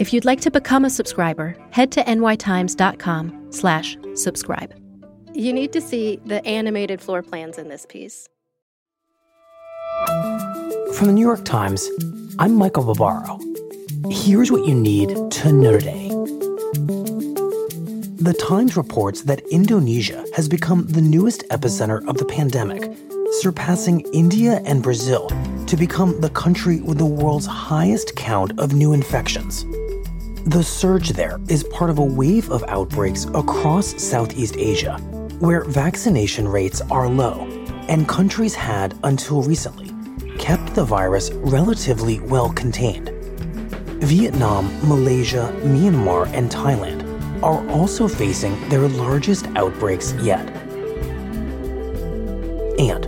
If you'd like to become a subscriber, head to nytimes.com slash subscribe. You need to see the animated floor plans in this piece. From the New York Times, I'm Michael Barbaro. Here's what you need to know today. The Times reports that Indonesia has become the newest epicenter of the pandemic, surpassing India and Brazil to become the country with the world's highest count of new infections. The surge there is part of a wave of outbreaks across Southeast Asia, where vaccination rates are low, and countries had, until recently, kept the virus relatively well contained. Vietnam, Malaysia, Myanmar, and Thailand are also facing their largest outbreaks yet. And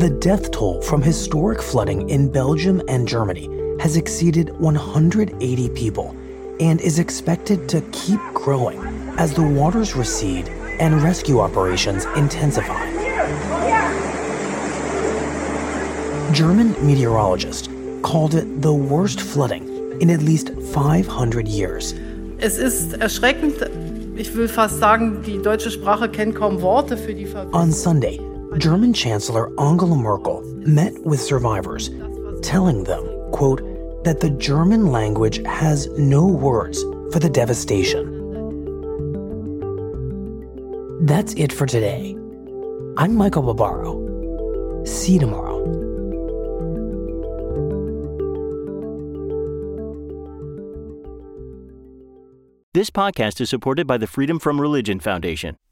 the death toll from historic flooding in Belgium and Germany has exceeded 180 people and is expected to keep growing as the waters recede and rescue operations intensify. German meteorologists called it the worst flooding in at least 500 years. Es ist erschreckend. Ich will fast sagen, die deutsche Sprache kennt kaum Worte für die Ver On Sunday, German Chancellor Angela Merkel met with survivors, telling them, quote, that the German language has no words for the devastation. That's it for today. I'm Michael Barbaro. See you tomorrow. This podcast is supported by the Freedom from Religion Foundation.